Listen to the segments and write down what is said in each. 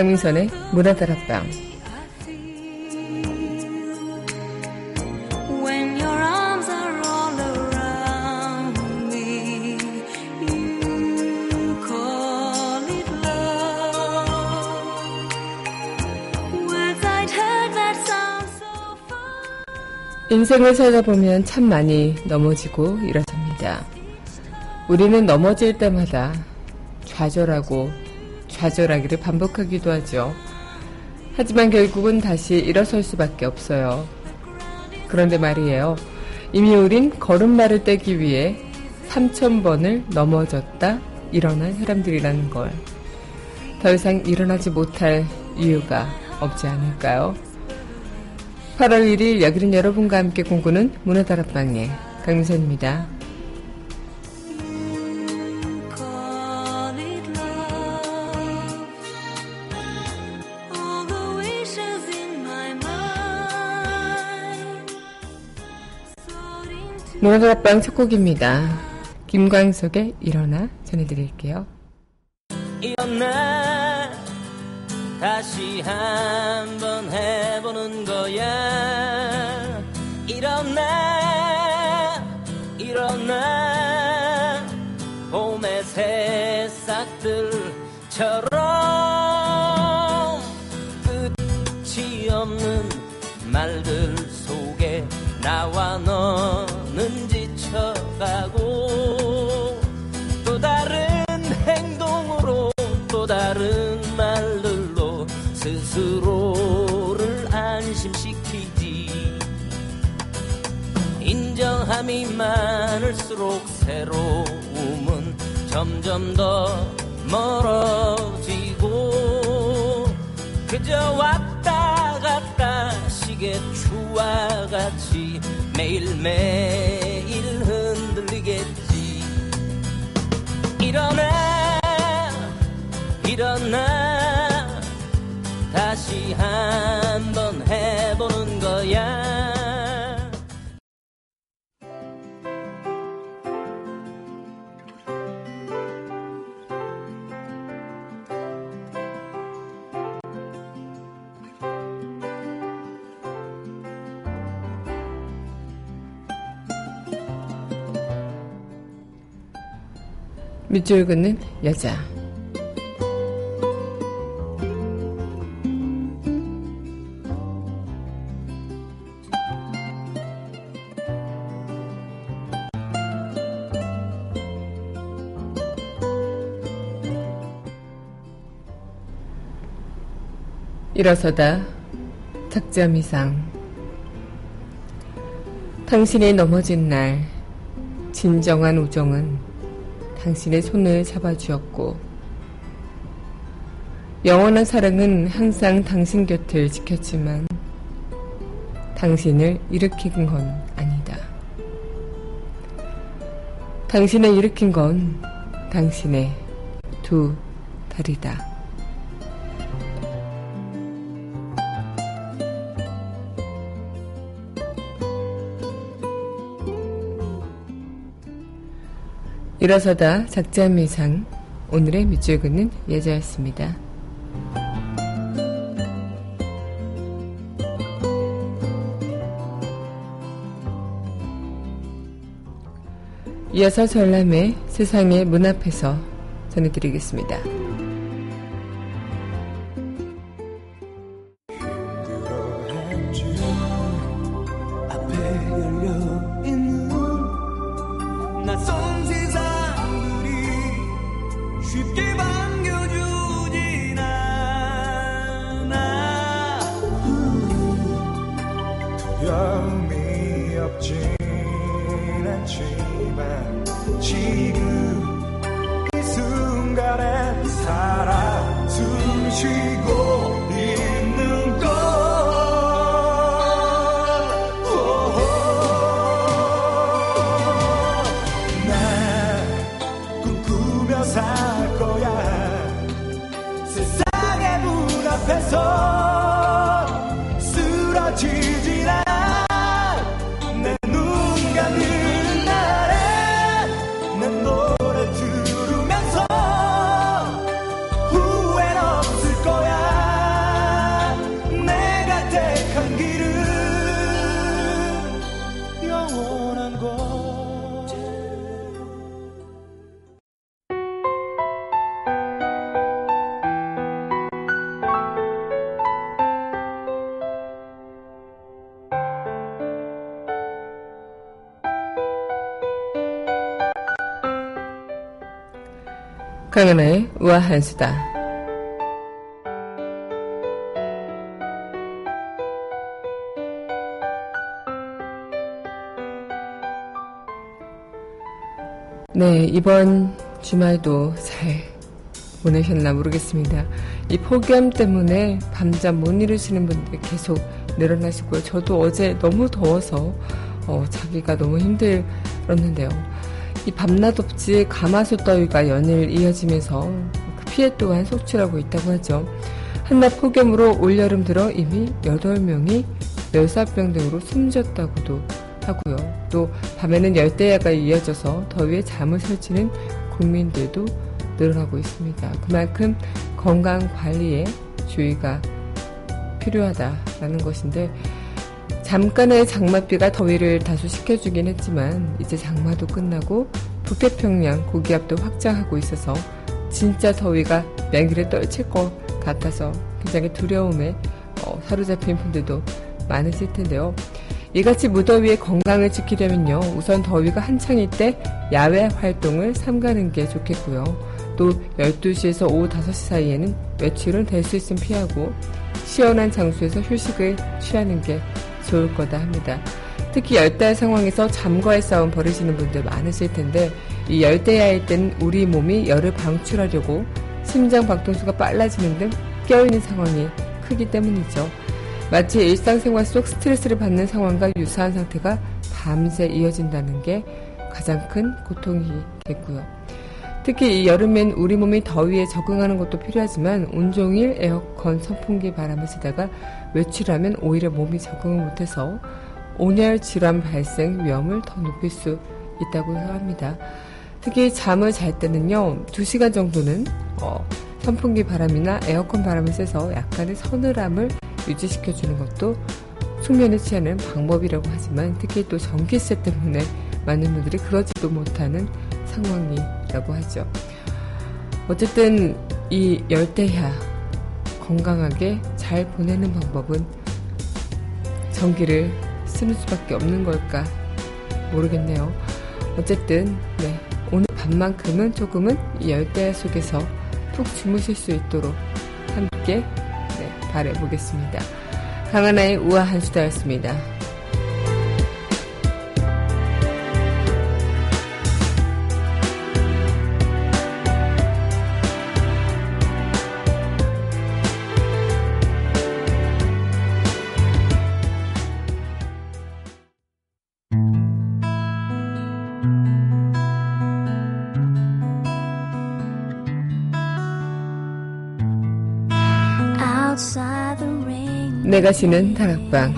강민선의 문화다락방. 인생을 살다 보면 참 많이 넘어지고 일어섭니다. 우리는 넘어질 때마다 좌절하고 좌절하기를 반복하기도 하죠. 하지만 결국은 다시 일어설 수밖에 없어요. 그런데 말이에요. 이미 우린 걸음마를 떼기 위해 3,000번을 넘어졌다 일어난 사람들이라는 걸. 더 이상 일어나지 못할 이유가 없지 않을까요? 8월 1일 여기는 여러분과 함께 공부는 문화다락방의 강민선입니다. 노래다락방 첫 곡입니다. 김광석의 일어나 전해드릴게요. 일어나 다시 한번 해보는 거야 일어나 일어나 봄의 새싹들처럼 끝이 없는 말들 속에 나와 너 많을수록 새로움은 점점 더 멀어지고 그저 왔다 갔다 시계추와 같이 매일매일 흔들리겠지. 일어나 일어나. 다시 한번 해보는 거야 밑줄 긋는 여자. 일어서다 탁잠 이상 당신이 넘어진 날 진정한 우정은 당신의 손을 잡아주었고 영원한 사랑은 항상 당신 곁을 지켰지만 당신을 일으킨 건 아니다. 당신을 일으킨 건 당신의 두 다리다. 일어서다 작자미상 오늘의 밑줄그는 예자였습니다. 이어서 전람회 세상의 문 앞에서 전해드리겠습니다. 강은하의 우아한 수다. 네, 이번 주말도 잘 보내셨나 모르겠습니다. 이 폭염 때문에 밤잠 못 이루시는 분들 계속 늘어나시고요. 저도 어제 너무 더워서 어, 자기가 너무 힘들었는데요. 이 밤낮 없이 가마솥 더위가 연일 이어지면서 그 피해 또한 속출하고 있다고 하죠. 한낮 폭염으로 올여름 들어 이미 8명이 멸사병 등으로 숨졌다고도 하고요. 또 밤에는 열대야가 이어져서 더위에 잠을 설치는 국민들도 늘어나고 있습니다. 그만큼 건강 관리에 주의가 필요하다라는 것인데 잠깐의 장맛비가 더위를 다소 식혀주긴 했지만 이제 장마도 끝나고 북태평양 고기압도 확장하고 있어서 진짜 더위가 맹기를 떨칠 것 같아서 굉장히 두려움에 어, 사로잡힌 분들도 많으실 텐데요. 이같이 무더위에 건강을 지키려면요. 우선 더위가 한창일 때 야외 활동을 삼가는 게 좋겠고요. 또 12시에서 오후 5시 사이에는 외출은 될 수 있으면 피하고 시원한 장소에서 휴식을 취하는 게 좋을 거다 합니다. 특히 열대 상황에서 잠과의 싸움 벌이시는 분들 많으실 텐데 이 열대야일 땐 우리 몸이 열을 방출하려고 심장 박동수가 빨라지는 등 깨어있는 상황이 크기 때문이죠. 마치 일상생활 속 스트레스를 받는 상황과 유사한 상태가 밤새 이어진다는 게 가장 큰 고통이겠고요. 특히 이 여름엔 우리 몸이 더위에 적응하는 것도 필요하지만 온종일 에어컨 선풍기 바람을 쓰다가 외출하면 오히려 몸이 적응을 못해서 온열 질환 발생 위험을 더 높일 수 있다고 합니다. 특히 잠을 잘 때는요, 2시간 정도는 어, 선풍기 바람이나 에어컨 바람을 쐬서 약간의 서늘함을 유지시켜주는 것도 숙면을 취하는 방법이라고 하지만 특히 또 전기세 때문에 많은 분들이 그러지도 못하는 상황이라고 하죠. 어쨌든 이 열대야 건강하게 잘 보내는 방법은 전기를 쓰는 수밖에 없는 걸까 모르겠네요. 어쨌든 네, 오늘 밤만큼은 조금은 이 열대 속에서 푹 주무실 수 있도록 함께 네, 바래보겠습니다. 강하나의 우아한 수다였습니다. 내가 쉬는 다락방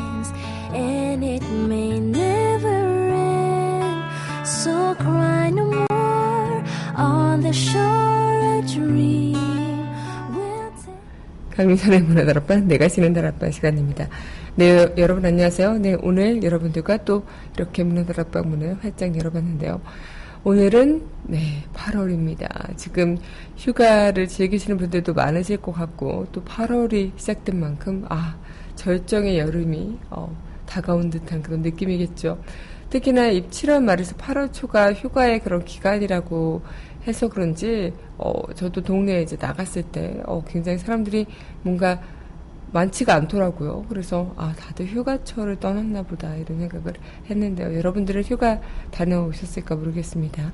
강민선의 문화다락방 내가 쉬는 다락방 시간입니다. 네 여- 여러분 안녕하세요. 네 오늘 여러분들과 또 이렇게 문화다락방 문을 활짝 열어봤는데요. 오늘은 네 8월입니다. 지금 휴가를 즐기시는 분들도 많으실 것 같고 또 8월이 시작된 만큼 아 절정의 여름이 어, 다가온 듯한 그런 느낌이겠죠. 특히나 이 7월 말에서 8월 초가 휴가의 그런 기간이라고 해서 그런지 어 저도 동네에 이제 나갔을 때 어 굉장히 사람들이 뭔가 많지가 않더라고요. 그래서 아 다들 휴가철을 떠났나 보다 이런 생각을 했는데요. 여러분들은 휴가 다녀오셨을까 모르겠습니다.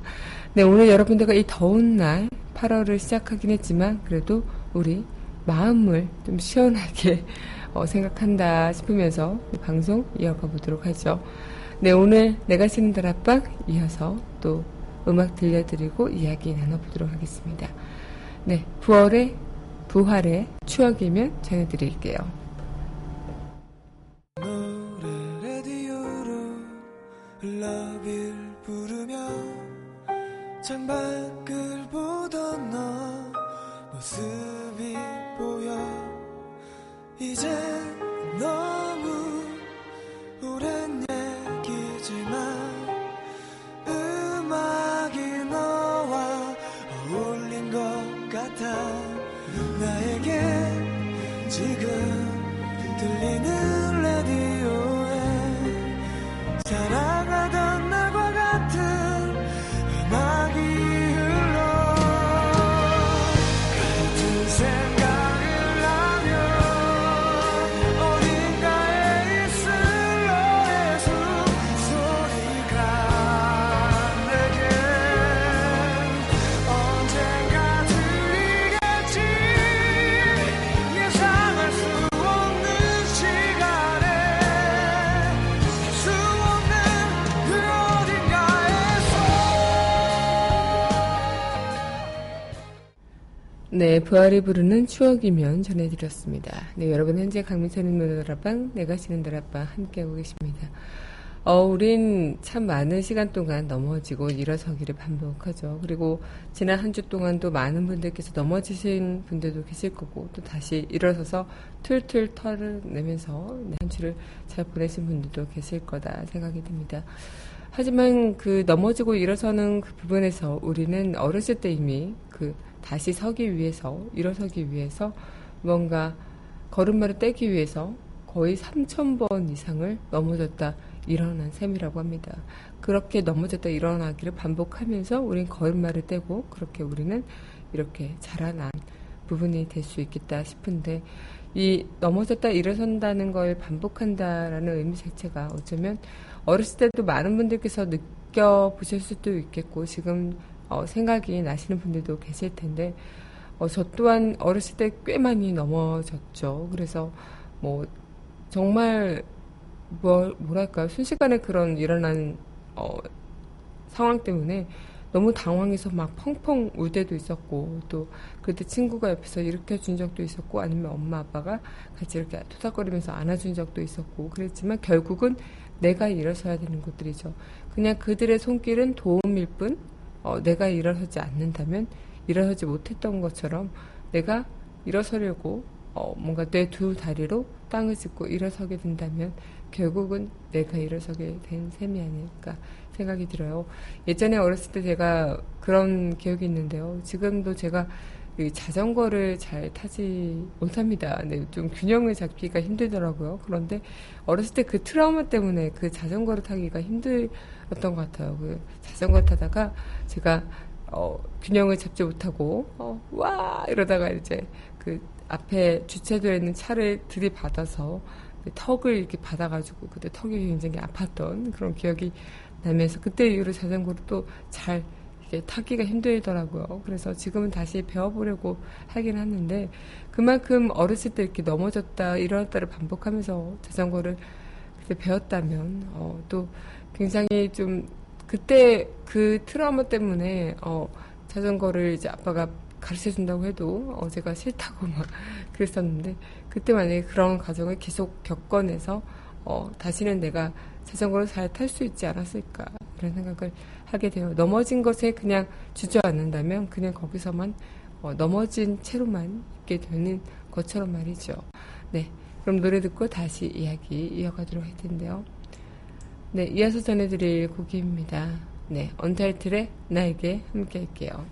네 오늘 여러분들과 이 더운 날 8월을 시작하긴 했지만 그래도 우리 마음을 좀 시원하게 어, 생각한다 싶으면서 방송 이어가 보도록 하죠. 네 오늘 내가 쉬는 다락방 이어서 또 음악 들려드리고 이야기 나눠보도록 하겠습니다. 네 9월의 부활의 추억이면 전해드릴게요. 러빌 부르며 창밖을 보던 너 모습 네, 부활이 부르는 추억이면 전해드렸습니다. 네, 여러분 현재 강민선의 노래다락방, 내가 쉬는 다락방 함께하고 계십니다. 어, 우린 참 많은 시간 동안 넘어지고 일어서기를 반복하죠. 그리고 지난 한 주 동안도 많은 분들께서 넘어지신 분들도 계실 거고, 또 다시 일어서서 툴툴 털을 내면서 네, 한 주를 잘 보내신 분들도 계실 거다 생각이 듭니다. 하지만 그 넘어지고 일어서는 그 부분에서 우리는 어렸을 때 이미 그 다시 서기 위해서, 일어서기 위해서 뭔가 걸음마를 떼기 위해서 거의 3,000번 이상을 넘어졌다 일어난 셈이라고 합니다. 그렇게 넘어졌다 일어나기를 반복하면서 우린 걸음마를 떼고 그렇게 우리는 이렇게 자라난 부분이 될 수 있겠다 싶은데 이 넘어졌다 일어선다는 걸 반복한다라는 의미 자체가 어쩌면 어렸을 때도 많은 분들께서 느껴보실 수도 있겠고 지금 어, 생각이 나시는 분들도 계실 텐데 어, 저 또한 어렸을 때 꽤 많이 넘어졌죠. 그래서 뭐 정말 뭐 뭐랄까요 순식간에 그런 일어난 어, 상황 때문에 너무 당황해서 막 펑펑 울 때도 있었고 또 그때 친구가 옆에서 일으켜 준 적도 있었고 아니면 엄마 아빠가 같이 이렇게 토닥거리면서 안아준 적도 있었고 그랬지만 결국은 내가 일어서야 되는 것들이죠. 그냥 그들의 손길은 도움일 뿐 어, 내가 일어서지 않는다면 일어서지 못했던 것처럼 내가 일어서려고 어, 뭔가 내 두 다리로 땅을 짚고 일어서게 된다면 결국은 내가 일어서게 된 셈이 아닐까 생각이 들어요. 예전에 어렸을 때 제가 그런 기억이 있는데요. 지금도 제가 이 자전거를 잘 타지 못합니다. 네, 좀 균형을 잡기가 힘들더라고요. 그런데 어렸을 때 그 트라우마 때문에 그 자전거를 타기가 힘들었던 것 같아요. 그 자전거 타다가 제가 어, 균형을 잡지 못하고 어, 와 이러다가 이제 그 앞에 주차되어 있는 차를 들이받아서 턱을 이렇게 받아가지고 그때 턱이 굉장히 아팠던 그런 기억이 나면서 그때 이후로 자전거를 또 잘 타기가 힘들더라고요. 그래서 지금은 다시 배워보려고 하긴 하는데 그만큼 어렸을 때 이렇게 넘어졌다 일어났다를 반복하면서 자전거를 그때 배웠다면 어, 또 굉장히 좀 그때 그 트라우마 때문에 어, 자전거를 이제 아빠가 가르쳐 준다고 해도 어, 제가 싫다고 막 그랬었는데 그때 만약에 그런 과정을 계속 겪어내서 어, 다시는 내가 자전거를 잘 탈 수 있지 않았을까 이런 생각을 하게 돼요. 넘어진 것에 그냥 주저앉는다면 그냥 거기서만 어, 넘어진 채로만 있게 되는 것처럼 말이죠. 네, 그럼 노래 듣고 다시 이야기 이어가도록 할 텐데요. 네, 이어서 전해드릴 곡입니다. 네, 언타이틀의 나에게 함께 할게요.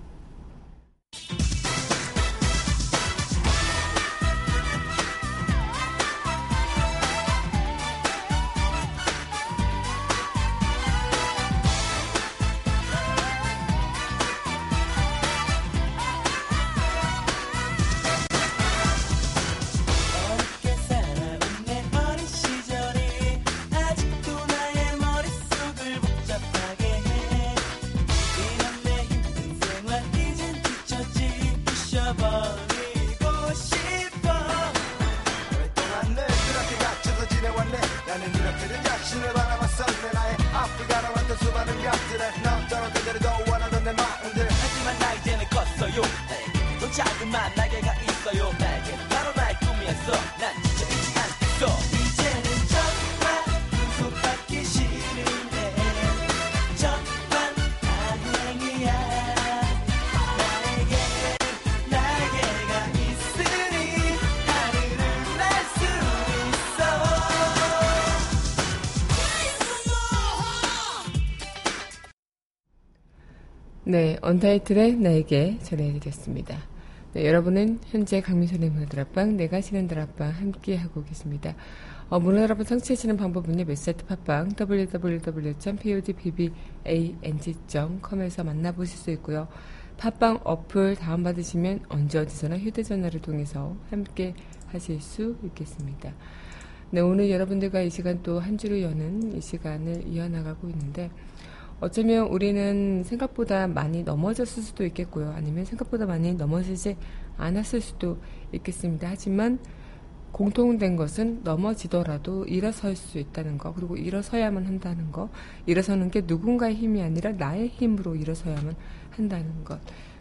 네, 언타이틀의 나에게 전해드렸습니다. 네, 여러분은 현재 강민선의 문화드랍방, 내가 쉬는 드랍방 함께하고 계십니다. 어, 문화드랍방 청취하시는 방법은요, 웹사이트 팟빵, www.podbbang.com에서 만나보실 수 있고요. 팟빵 어플 다운받으시면 언제 어디서나 휴대전화를 통해서 함께 하실 수 있겠습니다. 네, 오늘 여러분들과 이 시간 또 한 주를 여는 이 시간을 이어나가고 있는데, 어쩌면 우리는 생각보다 많이 넘어졌을 수도 있겠고요. 아니면 생각보다 많이 넘어지지 않았을 수도 있겠습니다. 하지만 공통된 것은 넘어지더라도 일어설 수 있다는 거, 그리고 일어서야만 한다는 거, 일어서는 게 누군가의 힘이 아니라 나의 힘으로 일어서야만 한다는 것.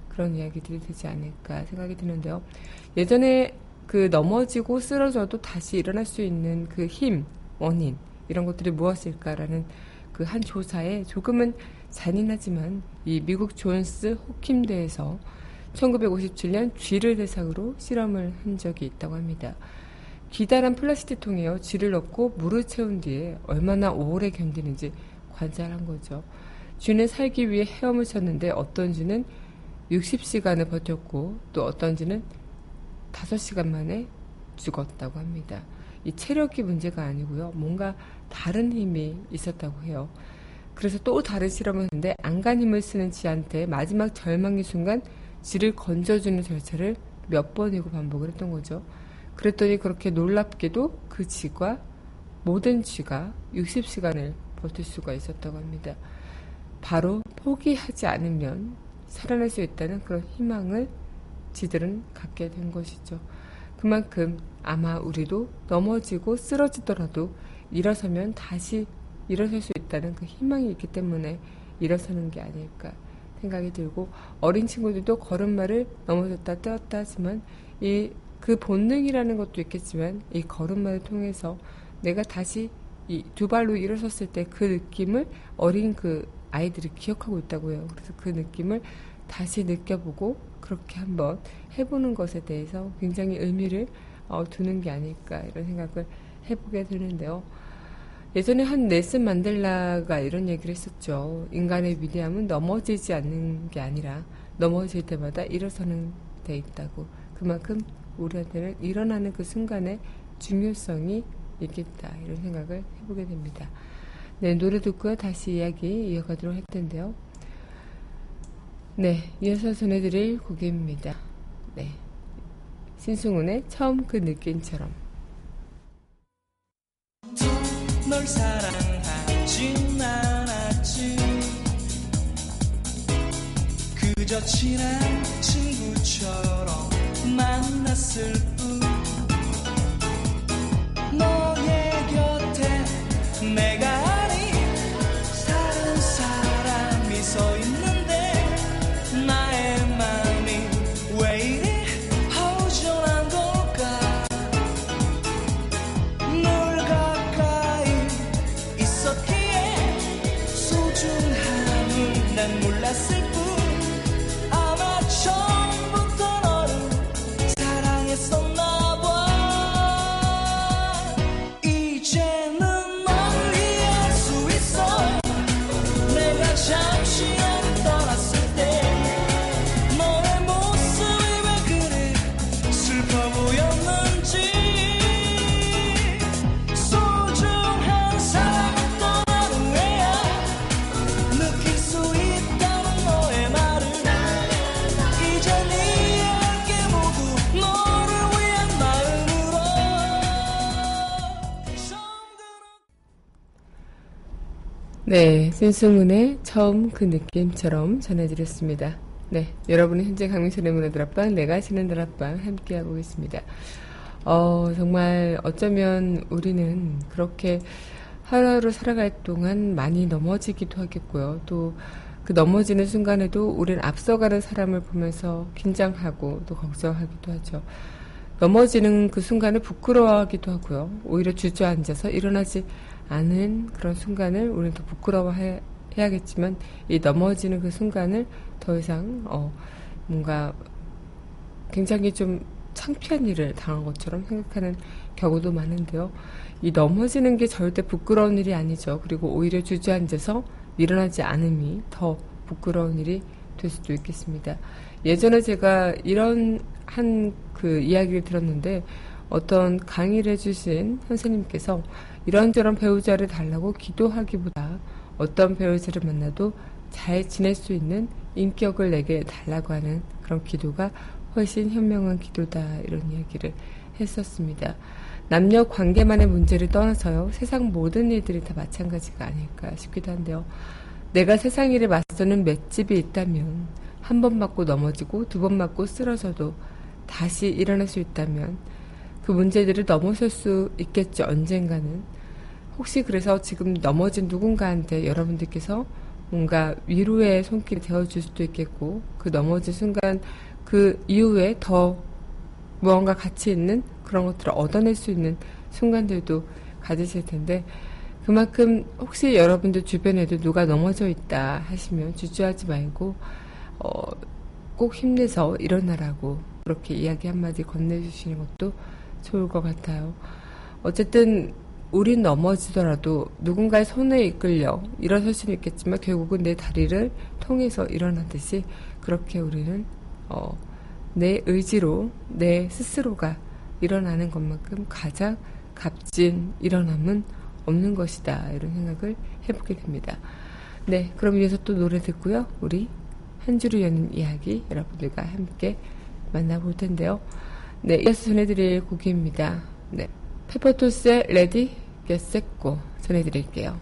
그런 이야기들이 되지 않을까 생각이 드는데요. 예전에 그 넘어지고 쓰러져도 다시 일어날 수 있는 그 힘, 원인, 이런 것들이 무엇일까라는 그 한 조사에 조금은 잔인하지만 이 미국 존스 호킴대에서 1957년 쥐를 대상으로 실험을 한 적이 있다고 합니다. 기다란 플라스틱 통에요 쥐를 넣고 물을 채운 뒤에 얼마나 오래 견디는지 관찰한 거죠. 쥐는 살기 위해 헤엄을 쳤는데 어떤 쥐는 60시간을 버텼고 또 어떤 쥐는 5시간 만에 죽었다고 합니다. 이 체력이 문제가 아니고요. 뭔가 다른 힘이 있었다고 해요. 그래서 또 다른 실험을 했는데 안간 힘을 쓰는 쥐한테 마지막 절망의 순간 쥐를 건져주는 절차를 몇 번이고 반복을 했던 거죠. 그랬더니 그렇게 놀랍게도 그 쥐가 모든 쥐가 60시간을 버틸 수가 있었다고 합니다. 바로 포기하지 않으면 살아날 수 있다는 그런 희망을 쥐들은 갖게 된 것이죠. 그만큼 아마 우리도 넘어지고 쓰러지더라도 일어서면 다시 일어설 수 있다는 그 희망이 있기 때문에 일어서는 게 아닐까 생각이 들고 어린 친구들도 걸음마를 넘어졌다 떼었다 하지만 이 그 본능이라는 것도 있겠지만 이 걸음마를 통해서 내가 다시 이 두 발로 일어섰을 때 그 느낌을 어린 그 아이들이 기억하고 있다고 해요. 그래서 그 느낌을 다시 느껴보고 그렇게 한번 해보는 것에 대해서 굉장히 의미를 어, 두는 게 아닐까 이런 생각을 해보게 되는데요. 예전에 한 넬슨 만델라가 이런 얘기를 했었죠. 인간의 위대함은 넘어지지 않는 게 아니라 넘어질 때마다 일어서는 데 있다고. 그만큼 우리한테는 일어나는 그 순간의 중요성이 있겠다 이런 생각을 해보게 됩니다. 네, 노래 듣고요. 다시 이야기 이어가도록 할 텐데요. 네, 이어서 전해드릴 곡입니다. 네. 신승훈의 처음 그 느낌처럼. 널 사랑하진 않았지. 그저 친한 친구처럼 만났을 뿐 네, 신승훈의 처음 그 느낌처럼 전해드렸습니다. 네, 여러분은 현재 강민선의 문화들 앞방, 내가 시는 들 앞방 함께하고 있습니다. 어, 정말 어쩌면 우리는 그렇게 하루하루 살아갈 동안 많이 넘어지기도 하겠고요. 또 그 넘어지는 순간에도 우리는 앞서가는 사람을 보면서 긴장하고 또 걱정하기도 하죠. 넘어지는 그 순간을 부끄러워하기도 하고요. 오히려 주저앉아서 일어나지 않은 그런 순간을 우리는 더 부끄러워해야겠지만 이 넘어지는 그 순간을 더 이상 어 뭔가 굉장히 좀 창피한 일을 당한 것처럼 생각하는 경우도 많은데요. 이 넘어지는 게 절대 부끄러운 일이 아니죠. 그리고 오히려 주저앉아서 일어나지 않음이 더 부끄러운 일이 될 수도 있겠습니다. 예전에 제가 이런 한 그 이야기를 들었는데 어떤 강의를 해주신 선생님께서 이런저런 배우자를 달라고 기도하기보다 어떤 배우자를 만나도 잘 지낼 수 있는 인격을 내게 달라고 하는 그런 기도가 훨씬 현명한 기도다 이런 이야기를 했었습니다. 남녀 관계만의 문제를 떠나서요 세상 모든 일들이 다 마찬가지가 아닐까 싶기도 한데요. 내가 세상 일에 맞서는 맷집이 있다면 한 번 맞고 넘어지고 두 번 맞고 쓰러져도 다시 일어날 수 있다면 그 문제들을 넘어설 수 있겠죠 언젠가는. 혹시 그래서 지금 넘어진 누군가한테 여러분들께서 뭔가 위로의 손길이 되어줄 수도 있겠고 그 넘어진 순간 그 이후에 더 무언가 가치 있는 그런 것들을 얻어낼 수 있는 순간들도 가지실 텐데 그만큼 혹시 여러분들 주변에도 누가 넘어져 있다 하시면 주저하지 말고 어, 꼭 힘내서 일어나라고 그렇게 이야기 한마디 건네주시는 것도 좋을 것 같아요. 어쨌든 우린 넘어지더라도 누군가의 손에 이끌려 일어설 수는 있겠지만 결국은 내 다리를 통해서 일어나듯이 그렇게 우리는 어, 내 의지로 내 스스로가 일어나는 것만큼 가장 값진 일어남은 없는 것이다 이런 생각을 해보게 됩니다. 네, 그럼 이어서 또 노래 듣고요. 우리 한 주를 여는 이야기 여러분들과 함께 만나볼 텐데요. 네, 이어서 전해드릴 곡입니다. 네, 페퍼톤스의 Ready Get Set Go 전해드릴게요.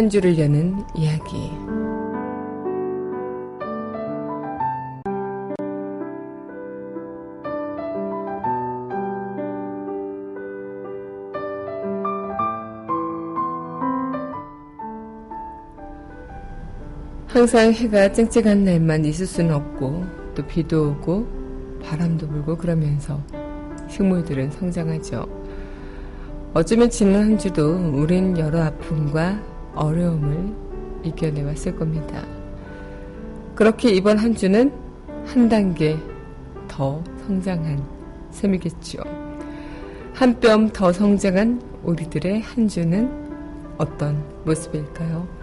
한 주를 여는 이야기. 항상 해가 쨍쨍한 날만 있을 수는 없고 또 비도 오고 바람도 불고 그러면서 식물들은 성장하죠. 어쩌면 지난 한 주도 우린 여러 아픔과 어려움을 이겨내왔을 겁니다. 그렇게 이번 한 주는 한 단계 더 성장한 셈이겠죠. 한뼘 더 성장한 우리들의 한 주는 어떤 모습일까요?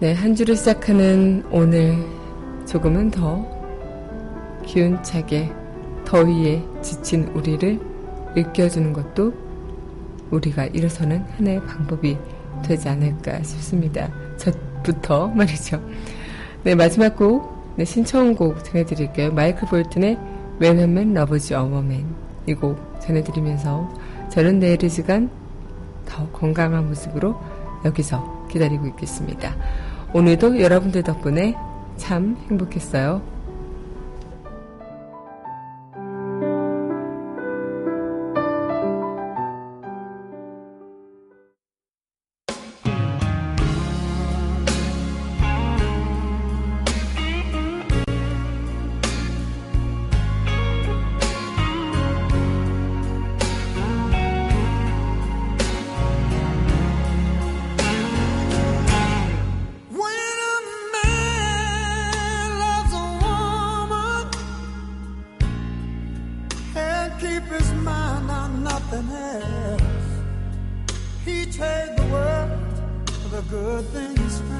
네, 한 주를 시작하는 오늘 조금은 더 기운차게 더위에 지친 우리를 일깨워주는 것도 우리가 일어서는 하나의 방법이 되지 않을까 싶습니다. 저부터 말이죠. 네, 마지막 곡, 네, 신청곡 전해드릴게요. 마이클 볼튼의 When a Man Loves a Woman. 이 곡 전해드리면서 저는 내일 이 시간 더 건강한 모습으로 여기서 기다리고 있겠습니다. 오늘도 여러분들 덕분에 참 행복했어요. Else. He trade the world for the good things found.